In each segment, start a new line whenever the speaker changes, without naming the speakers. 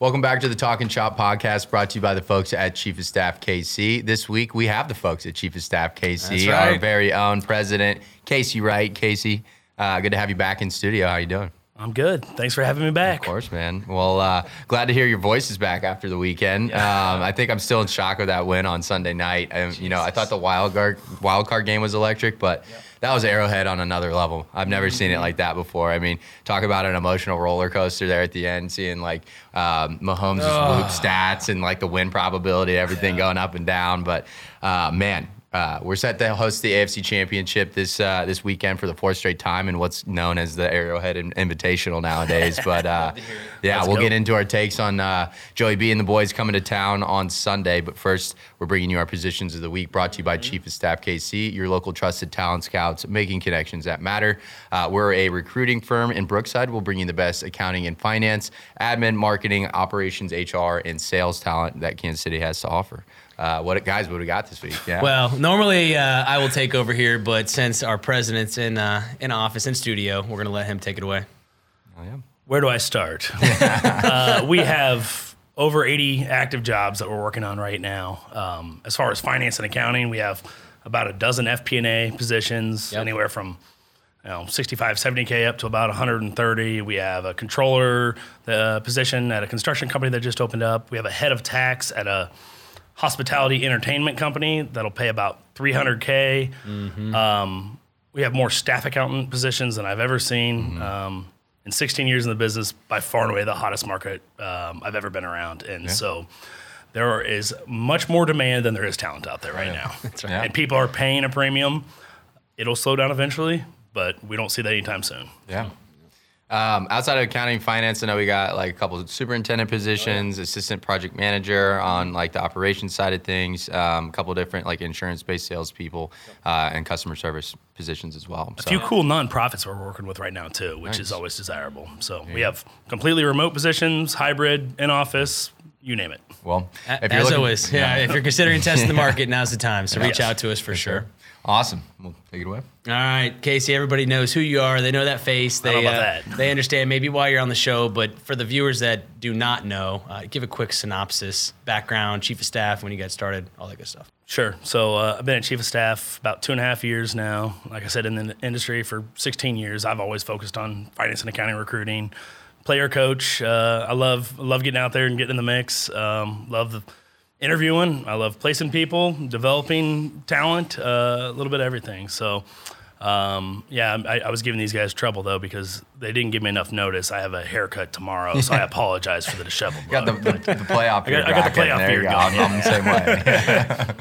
Welcome back to the Talking Shop podcast brought to you by the folks at Chief of Staff KC. This week we have the folks at Chief of Staff KC,
right.
our very own president, Casey Wright. Casey, uh, good to have you back in studio. How are you doing?
I'm good. Thanks for having me back.
Of course, man. Well, uh, glad to hear your voices back after the weekend. Um, I think I'm still in shock of that win on Sunday night. And, you know, I thought the wild card wild card game was electric, but that was Arrowhead on another level. I've never seen it like that before. I mean, talk about an emotional roller coaster there at the end, seeing like um, Mahomes' loop stats and like the win probability, everything going up and down. But uh, man, uh, we're set to host the AFC Championship this uh, this weekend for the fourth straight time in what's known as the Arrowhead Invitational nowadays. But uh, yeah,
Let's
we'll
go.
get into our takes on uh, Joey B and the boys coming to town on Sunday. But first, we're bringing you our positions of the week, brought to you by Chief of Staff KC, your local trusted talent scouts, making connections that matter. Uh, we're a recruiting firm in Brookside. We'll bring you the best accounting and finance, admin, marketing, operations, HR, and sales talent that Kansas City has to offer. Uh, what guys? What we got this week? Yeah.
Well, normally uh, I will take over here, but since our president's in uh, in office in studio, we're gonna let him take it away.
Oh, yeah.
Where do I start? uh, we have over 80 active jobs that we're working on right now. Um, as far as finance and accounting, we have about a dozen FP&A positions,
Yep.
anywhere from you know 65, 70k up to about 130. We have a controller uh, position at a construction company that just opened up. We have a head of tax at a hospitality entertainment company that'll pay about 300k. Um, we have more staff accountant positions than I've ever seen. Um, in 16 years in the business, by far and away the hottest market um, I've ever been around, and so there is much more demand than there is talent out there right now. That's
right.
And people are paying a premium. It'll slow down eventually, but we don't see that anytime soon.
Yeah. Um, outside of accounting, finance, I know we got like a couple of superintendent
Oh,
positions, assistant project manager on like the operations side of things, um, a couple of different like insurance-based salespeople, uh, and customer service positions as well.
A
So,
few cool nonprofits we're working with right now too, which
Nice.
is always desirable. So we have completely remote positions, hybrid, in office, you name it.
well,
A-
if you're
As
looking-
always, yeah. If you're considering testing the market, now's the time. So reach out to us for sure.
awesome. Well, take it away.
All right, Casey. Everybody knows who you are. They know that face. They
know about
uh,
that.
they understand maybe why you're on the show. But for the viewers that do not know, uh, give a quick synopsis, background, chief of staff, when you got started, all that good stuff.
Sure. So uh, I've been a chief of staff about two and a half years now. Like I said, in the industry for 16 years, I've always focused on finance and accounting, recruiting, player coach. Uh, I love love getting out there and getting in the mix. Um, love the interviewing. I love placing people, developing talent, uh, a little bit of everything. So. Um, yeah, I, I was giving these guys trouble though because they didn't give me enough notice. I have a haircut tomorrow, so I apologize for the disheveled.
Got the, the, the playoff.
I got- I got the playoff
There
beard
go.
going.
I'm, I'm the same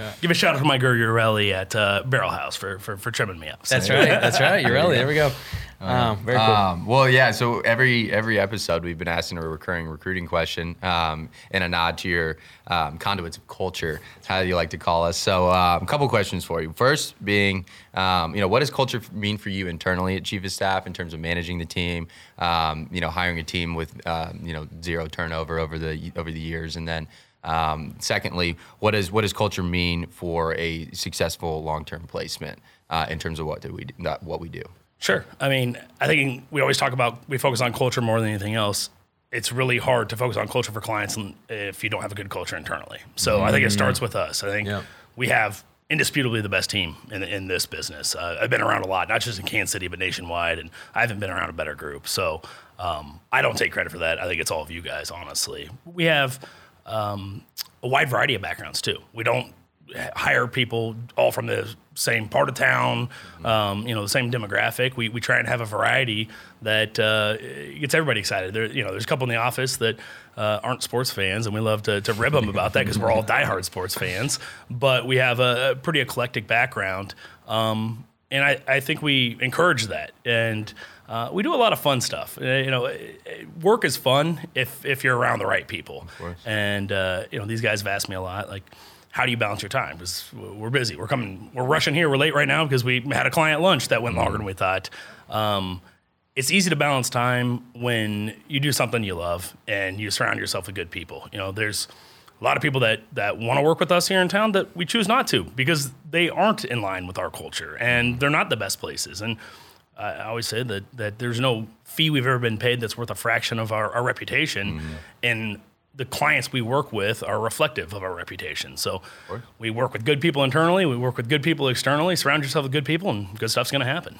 way.
Give a shout out to Mike Urelli at uh, Barrel House for, for for trimming me up. So-
That's right. That's right. You're. There we go. Um, very cool.
Um, well, yeah. So every every episode, we've been asking a recurring recruiting question um, in a nod to your um, conduits of culture. How you like to call us. So, um, a couple questions for you. First, being, um, you know, what does culture mean for you internally at chief of staff in terms of managing the team? Um, you know, hiring a team with um, you know zero turnover over the over the years, and then. Um, secondly, what does what does culture mean for a successful long term placement uh, in terms of what do we what we do?
Sure. I mean, I think we always talk about we focus on culture more than anything else. It's really hard to focus on culture for clients if you don't have a good culture internally. So I think it starts with us. I think
Yep.
we have indisputably the best team in, in this business. Uh, I've been around a lot, not just in Kansas City, but nationwide, and I haven't been around a better group. So um, I don't take credit for that. I think it's all of you guys, honestly. We have um, a wide variety of backgrounds too. We don't hire people all from the same part of town, um, you know, the same demographic. We, we try and have a variety that uh, gets everybody excited. There, you know, there's a couple in the office that uh, aren't sports fans, and we love to, to rib them about that because we're all diehard sports fans. But we have a, a pretty eclectic background, um, and I, I think we encourage that. And uh, we do a lot of fun stuff. Uh, you know, work is fun if if you're around the right people. And uh, you know, these guys have asked me a lot, like, how do you balance your time? Because we're busy. We're coming. We're rushing here. We're late right now because we had a client lunch that went longer than we thought. Um, it's easy to balance time when you do something you love and you surround yourself with good people. You know, there's a lot of people that that want to work with us here in town that we choose not to because they aren't in line with our culture and they're not the best places. And I always say that that there's no fee we've ever been paid that's worth a fraction of our, our reputation. And the clients we work with are reflective of our reputation. So we work with good people internally, we work with good people externally. Surround yourself with good people, and good stuff's going to happen.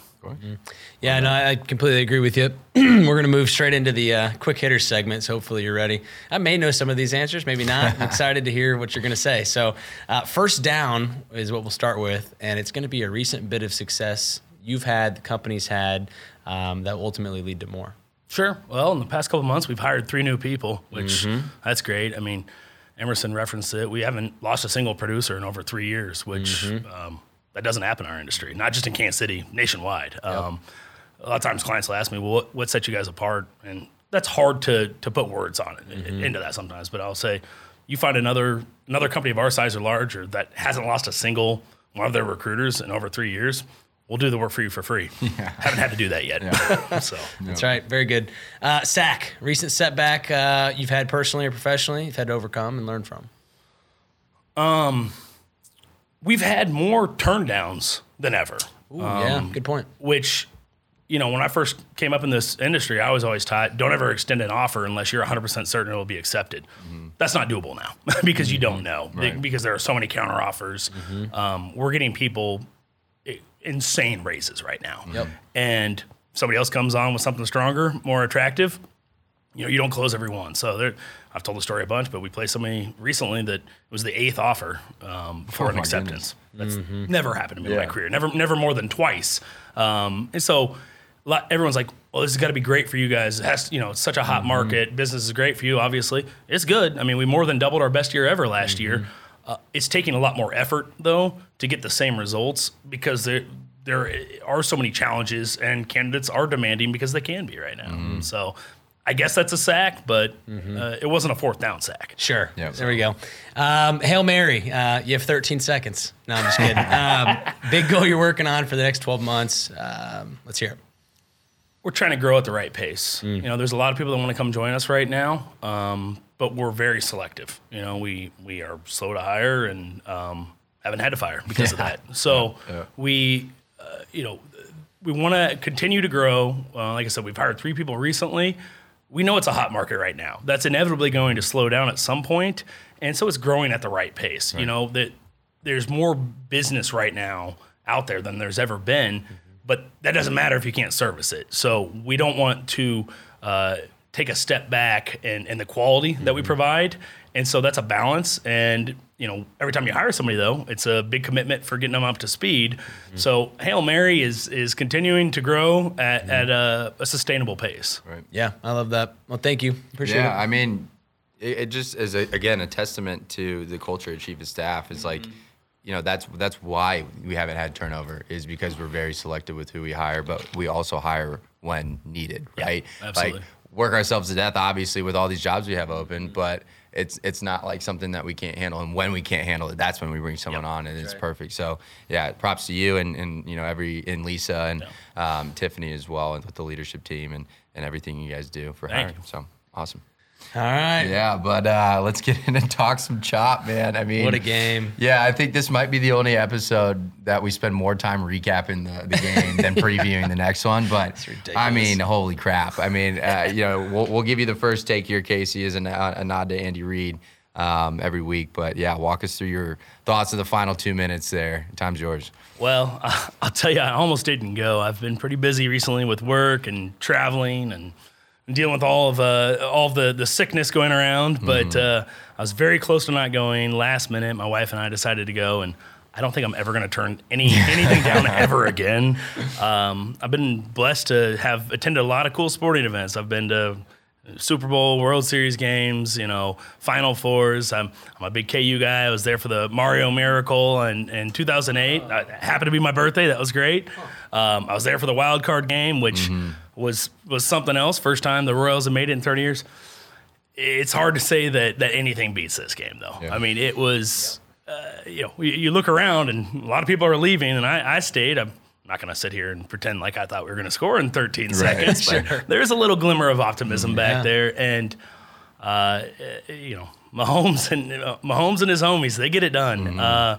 Yeah, no, I completely agree with you. We're going to move straight into the uh, quick hitter segments. Hopefully, you're ready. I may know some of these answers, maybe not. I'm excited to hear what you're going to say. So, uh, first down is what we'll start with, and it's going to be a recent bit of success you've had, the company's had, um, that will ultimately lead to more.
Sure. Well, in the past couple months, we've hired three new people, which that's great. I mean, Emerson referenced it. We haven't lost a single producer in over three years, which um, that doesn't happen in our industry, not just in Kansas City, nationwide. Um, a lot of times clients will ask me, well, what, what set you guys apart? And that's hard to, to put words on it into that sometimes, but I'll say, you find another another company of our size or larger that hasn't lost a single one of their recruiters in over three years, we'll do the work for you for free. Yeah. Haven't had to do that yet. so
That's right. Very good. Uh, Sack, recent setback uh, you've had personally or professionally, you've had to overcome and learn from.
Um, we've had more turndowns than ever.
Ooh, yeah, good point.
which you know when i first came up in this industry i was always taught don't ever extend an offer unless you're 100% certain it will be accepted that's not doable now because you don't know Be- because there are so many counter offers um, we're getting people i- insane raises right now
Yep.
and somebody else comes on with something stronger more attractive you know, you don't close every one. So there, I've told the story a bunch, but we placed somebody recently that was the eighth offer um, before
Oh
an acceptance. That's never happened to me in my career. Never, never more than twice. Um, and so lot- everyone's like, "Well, this has got to be great for you guys. It has, you know, it's such a hot market. Business is great for you. Obviously, it's good. I mean, we more than doubled our best year ever last year. Uh, it's taking a lot more effort though to get the same results because there there are so many challenges and candidates are demanding because they can be right now. So. I guess that's a sack, but uh, it wasn't a fourth down sack.
Sure.
Yep.
There we go. Um, Hail Mary. Uh, you have 13 seconds. No, I'm just kidding. um, big goal you're working on for the next 12 months. Um, let's hear it.
we're trying to grow at the right pace. You know, there's a lot of people that want to come join us right now, um, but we're very selective. You know, we we are slow to hire and um, haven't had to fire because of that. So we, uh, you know, we want to continue to grow. Uh, like I said, we've hired three people recently. We know it's a hot market right now. That's inevitably going to slow down at some point, and so it's growing at the right pace. You know that there's more business right now out there than there's ever been, but that doesn't matter if you can't service it. So we don't want to uh, take a step back in, in the quality that we mm-hmm. provide. And so that's a balance. And, you know, every time you hire somebody, though, it's a big commitment for getting them up to speed. Mm-hmm. So Hail Mary is is continuing to grow at, mm-hmm. at a, a sustainable pace. Right.
Yeah, I love that. Well, thank you. Appreciate
yeah,
it.
I mean, it, it just is a, again a testament to the culture of chief of staff. It's like, you know, that's that's why we haven't had turnover is because we're very selective with who we hire, but we also hire when needed, right?
absolutely.
Like work ourselves to death, obviously, with all these jobs we have open, but it's it's not like something that we can't handle. And when we can't handle it, that's when we bring someone on, and it's perfect. So yeah, props to you and and you know every and Lisa and um, Tiffany as well, and with the leadership team and and everything you guys do for
Thank
hiring. So awesome.
All right.
Yeah, but uh, let's get in and talk some chop, man. I mean,
What a game.
Yeah, I think this might be the only episode that we spend more time recapping the, the game than previewing the next one. But. I mean, holy crap! I mean, uh, you know, we'll, we'll give you the first take here, Casey, as a, a nod to Andy Reid um, every week. But yeah, walk us through your thoughts of the final two minutes. There, time's yours.
Well, I'll tell you, I almost didn't go. I've been pretty busy recently with work and traveling and dealing with all of uh, all of the the sickness going around. But uh, I was very close to not going. Last minute, my wife and I decided to go, and I don't think I'm ever going to turn any anything down ever again. Um, I've been blessed to have attended a lot of cool sporting events. I've been to Super Bowl, World Series games, you know, Final Fours. I'm, I'm a big KU guy. I was there for the Mario Miracle in, in 2008. Uh, It happened to be my birthday. That was great. Um, I was there for the wild card game, which was was something else. First time the Royals have made it in 30 years. It's hard to say that that anything beats this game, though.
Yeah.
I mean, it was. Uh, you know, you, you look around and a lot of people are leaving, and I, I stayed. I'm not going to sit here and pretend like I thought we were going to score in 13 seconds, but there's a little glimmer of optimism
Yeah.
back there, and uh, you know, Mahomes and uh, Mahomes and his homies, they get it done. Uh,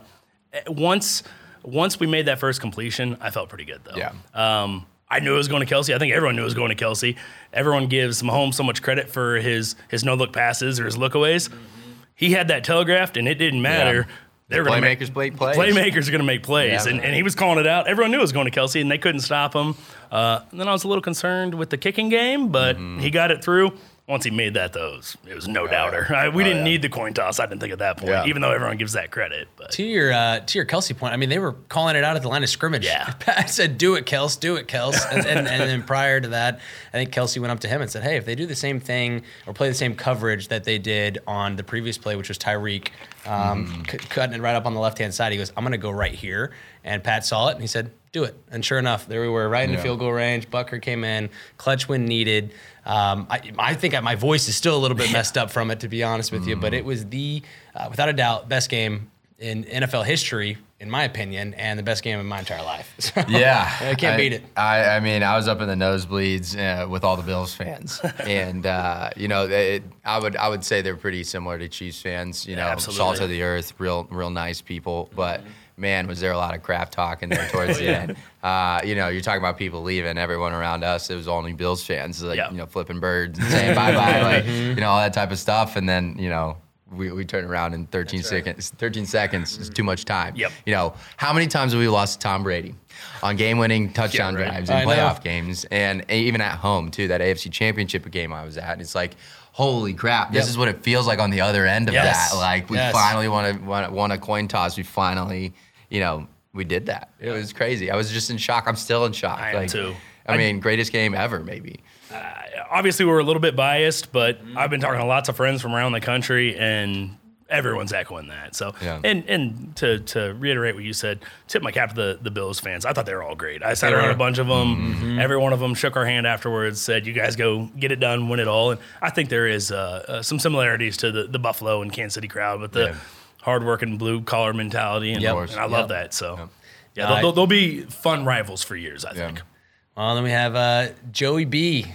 once once we made that first completion, I felt pretty good though.
Yeah.
Um, I knew it was going to Kelce. I think everyone knew it was going to Kelce. Everyone gives Mahomes so much credit for his his no look passes or his lookaways. He had that telegraphed, and it didn't matter.
Yeah.
They were going to make
Playmakers make plays.
Playmakers are going to make plays,
Yeah.
and, and he was calling it out. Everyone knew it was going to Kelce, and they couldn't stop him. Uh, and then I was a little concerned with the kicking game, but
Mm-hmm.
he got it through. Once he made that, though, it was, it was no doubter. I, we
Oh,
didn't
yeah.
need the coin toss. I didn't think at that point,
Yeah.
even though everyone gives that credit. But
To your uh, to your Kelce point, I mean, they were calling it out at the line of scrimmage.
Yeah.
Pat said, "Do it, Kels, do it, Kels." And, and, and then prior to that, I think Kelce went up to him and said, "Hey, if they do the same thing or play the same coverage that they did on the previous play, which was Tyreek um, c- cutting it right up on the left hand side, he goes, "I'm going to go right here." And Pat saw it and he said, "Do it." And sure enough, there we were, right in the field goal range. Butker came in, clutch when needed. Um, I, I think my voice is still a little bit messed up from it, to be honest with you. But it was the, uh, without a doubt, best game in NFL history, in my opinion, and the best game of my entire life. So,
Yeah,
I can't beat it.
I, I mean, I was up in the nosebleeds uh, with all the Bills fans, and uh, you know, it, I would I would say they're pretty similar to Chiefs fans. You know,
absolutely.
salt of the earth, real real nice people. But man, was there a lot of crap talking there towards the end. Uh, you know, you're talking about people leaving. Everyone around us, it was only Bills fans, like
Yeah.
you know, flipping birds and saying bye bye, like you know, all that type of stuff. And then you know. We, we turn around in 13 seconds. 13 seconds is too much time.
Yep.
You know, how many times have we lost to Tom Brady on game-winning touchdown
right.
drives
I
in
know.
playoff games, and even at home too? That AFC Championship game I was at, it's like, holy crap! This
Yep.
is what it feels like on the other end of
Yes.
that. Like we
Yes.
finally won, a- won a coin toss. We finally, you know, we did that. It was crazy. I was just in shock. I'm still in shock.
I am too.
I mean, greatest game ever, maybe.
obviously, we're a little bit biased, but I've been talking to lots of friends from around the country, and everyone's echoing that. So,
Yeah.
and and to, to reiterate what you said, tip my cap to the, the Bills fans. I thought they were all great. I sat around a bunch of them.
Mm-hmm.
Every one of them shook our hand afterwards, said, "You guys go get it done, win it all." And I think there is uh, uh, some similarities to the, the Buffalo and Kansas City crowd but the
Yeah.
Hardworking blue collar mentality, and,
Yep.
and I love
Yep.
that. So, yeah, they'll, they'll, they'll be fun rivals for years. I
Yeah.
think.
Well, then we have uh, Joey B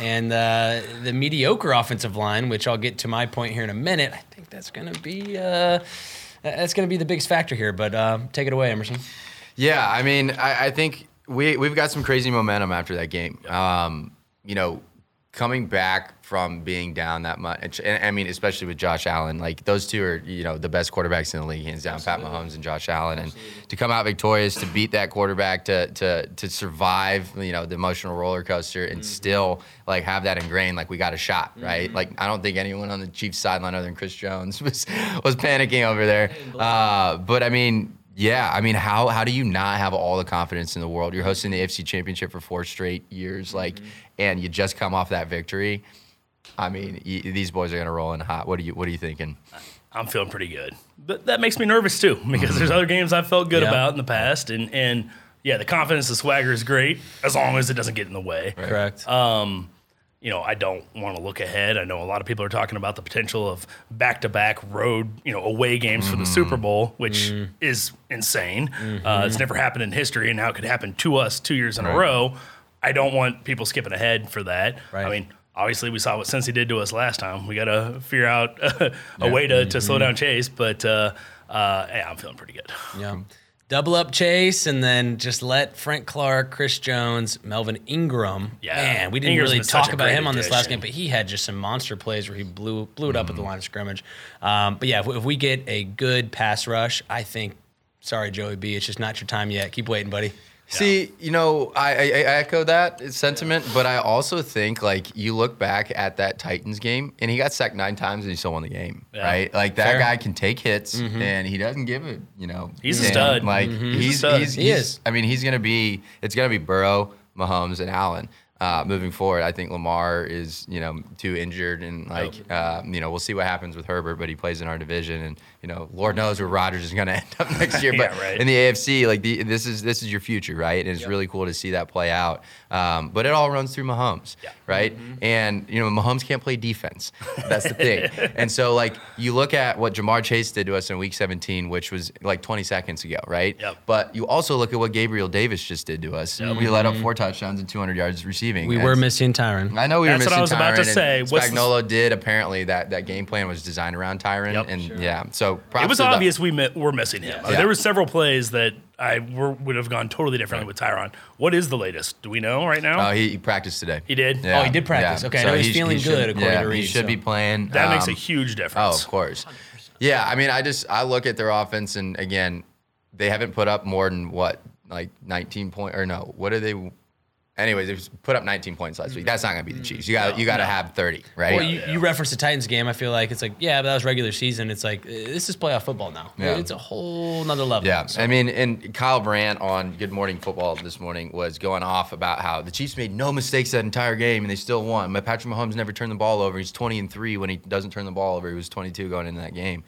and uh, the mediocre offensive line, which I'll get to my point here in a minute. I think that's going to be uh, that's going to be the biggest factor here. But uh, take it away, Emerson.
Yeah, I mean, I, I think we we've got some crazy momentum after that game. Um, you know, coming back from being down that much, and I mean, especially with Josh Allen, like those two are you know the best quarterbacks in the league, hands down, Pat Mahomes and Josh Allen, and to come out victorious, to beat that quarterback, to to to survive, you know, the emotional roller coaster, and still like have that ingrained, like we got a shot, right? Like I don't think anyone on the Chiefs sideline other than Chris Jones was was panicking over there, uh, but I mean. Yeah, I mean, how how do you not have all the confidence in the world? You're hosting the AFC Championship for four straight years, like, mm-hmm. and you just come off that victory. I mean, y- these boys are gonna roll in hot. What are you What are you thinking?
I'm feeling pretty good. But that makes me nervous too because there's mm-hmm. other games I've felt good
Yeah.
about in the past, and and yeah, the confidence, the swagger is great as long as it doesn't get in the way.
Correct.
Um, You know, I don't want to look ahead. I know a lot of people are talking about the potential of back-to-back road, you know, away games for the Super Bowl, which is insane. Uh, it's never happened in history, and now it could happen to us two years in a row. I don't want people skipping ahead for that.
Right.
I mean, obviously we saw what Cincy did to us last time. We got to figure out a way to, to slow down Chase, but uh, uh, yeah, I'm feeling pretty good.
Yeah. Double up Chase and then just let Frank Clark, Chris Jones, Melvin Ingram.
Yeah.
Man, we didn't
Ingram's
really talk about him on this last game, but he had just some monster plays where he blew blew it up at
Mm-hmm.
the line of scrimmage. Um, but yeah, if, if we get a good pass rush, I think. Sorry, Joey B. It's just not your time yet. Keep waiting, buddy.
See, you know, I, I, I echo that sentiment, but I also think like you look back at that Titans game, and he got sacked nine times, and he still won the game,
Yeah.
right? Like that
Fair.
guy can take hits, mm-hmm. and he doesn't give it. You know,
He's a
damn.
stud.
Like mm-hmm.
He's a
he's
stud.
he's,
He is.
I mean, he's gonna be. It's gonna be Burrow, Mahomes, and Allen. Uh, moving forward, I think Lamar is, you know, too injured, and like, uh, you know, we'll see what happens with Herbert, but he plays in our division, and you know, Lord knows where Rodgers is going to end up next year. But
Yeah, right.
in the AFC, like the, this is this is your future, right? And it's really cool to see that play out. Um, but it all runs through Mahomes,
Yeah.
right? And you know, Mahomes can't play defense. That's the thing. and so, like, you look at what Ja'Marr Chase did to us in Week 17, which was like 20 seconds ago, right?
Yep.
But you also look at what Gabriel Davis just did to us. We let up four touchdowns and 200 yards receiving. Receiving.
We
That's-
were missing Tyrann.
I know we
That's
were missing Tyrann.
That's what
missing
I was about to say.
and
What's the-
Spagnuolo did apparently that that game plan was designed around Tyrann,
Yep.
and yeah, so props
It was
to the-
obvious we mi- were missing him. Uh,
Yeah.
There were several plays that I were, would have gone totally differently with Tyrann. What is the latest? Do we know right now?
Oh, he, he practiced today.
he did.
Oh, he did practice. Okay, I know he's
he-
feeling
he
good, according
yeah,
to
he should
so.
be playing.
That makes a huge difference.
Oh, of course. Yeah, I mean, I just I look at their offense, and again, they haven't put up more than what like 19 point or no, what are they? Anyways, they put up 19 points last week. That's not going to be the Chiefs. You got you got to have 30, right?
Well, you, you referenced the Titans game. I feel like it's like, yeah, but that was regular season. It's like, uh, this is playoff football now.
Yeah.
It's a whole nother level.
Yeah,
So-
I mean, and Kyle Brandt on Good Morning Football this morning was going off about how the Chiefs made no mistakes that entire game and they still won. But Patrick Mahomes never turned the ball over. He's 20 and three when he doesn't turn the ball over. He was 22 going into that game.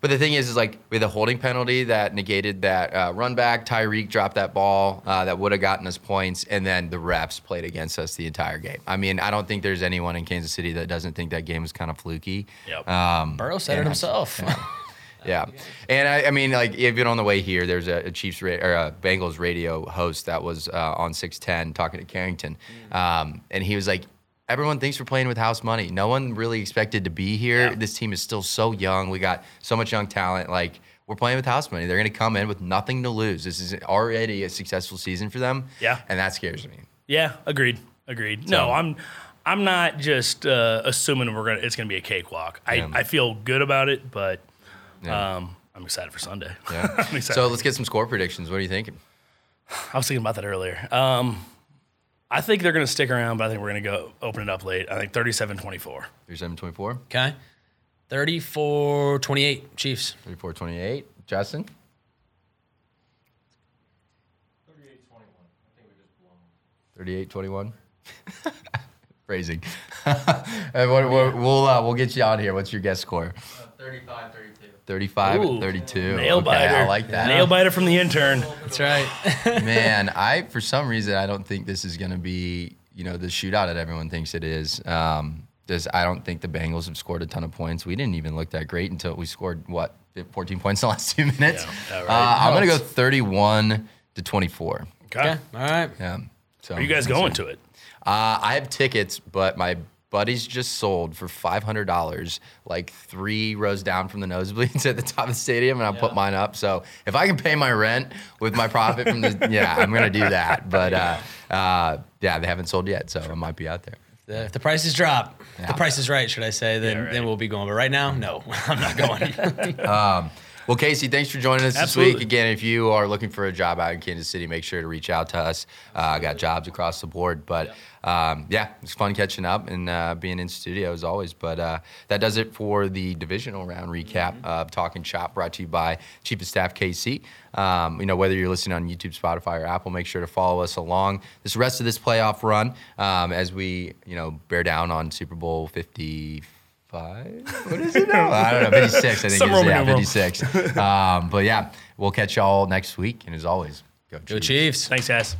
But the thing is, is like with a holding penalty that negated that uh, run back, Tyreek dropped that ball uh, that would have gotten us points, and then the refs played against us the entire game. I mean, I don't think there's anyone in Kansas City that doesn't think that game was kind of fluky.
Yep.
Um,
Burrow said it
and I-
himself.
yeah, and I, I mean, like even on the way here, there's a, a Chiefs ra- or a Bengals radio host that was uh, on 610 talking to Carrington, um, and he was like, "Everyone thinks we're playing with house money. No one really expected to be here.
Yeah.
This team is still so young. We got so much young talent. Like we're playing with house money. They're going to come in with nothing to lose. This is already a successful season for them.
Yeah.
and that scares me.
Yeah, agreed. Agreed. No, I'm I'm not just uh, assuming we're gonna it's gonna be a cakewalk. I,
Yeah.
I feel good about it, but
Yeah.
um, I'm excited for Sunday.
Yeah.
I'm excited.
so let's get some score predictions. What are you thinking?
I was thinking about that earlier. Um, I think they're gonna stick around, but I think we're gonna go open it up late. I think 37-24.
37-24,
okay. 34 28 Chiefs.
34-28. Justin. 38-21. Phrasing. And what- what- we'll uh, we'll get you on here. What's your guess score?
35 32.
35
Ooh,
32.
Nail
okay,
biter.
I like that.
Nail biter from the intern.
That's right.
Man, I for some reason I don't think this is going to be you know the shootout that everyone thinks it is. Um, just I don't think the Bengals have scored a ton of points. We didn't even look that great until we scored what 14 points in the last two minutes.
Yeah, yeah, right.
uh, I'm going to go 31 to 24.
Okay.
okay. All right.
Yeah. So
Are you guys going to it?
Uh, I have tickets, but my buddies just sold for five hundred dollars, like three rows down from the nosebleeds at the top of the stadium, and I put mine up. So if I can pay my rent with my profit from the, yeah, I'm gonna do that. But uh, uh, yeah, they haven't sold yet, so I might be out there.
The, if the prices drop,
Yeah.
the price is right, should I say, then,
Yeah, right.
then we'll be going. But right now, no, I'm not going.
Well, Casey, thanks for joining us this week. Again, if you are looking for a job out in Kansas City, make sure to reach out to us. Uh, I got jobs across the board. But um, yeah, it's fun catching up and uh, being in studio as always. But uh, that does it for the divisional round recap of Talking Shop brought to you by Chief of Staff KC. Um, you know, whether you're listening on YouTube, Spotify, or Apple, make sure to follow us along this rest of this playoff run um, as we, you know, bear down on Super Bowl 50 55? What is it now? I don't know. 56, I think
Some
it is.
Roman
Yeah, 56. um, but yeah, we'll catch y'all next week. And as always, go
Go
Chiefs.
Chiefs.
Thanks, guys.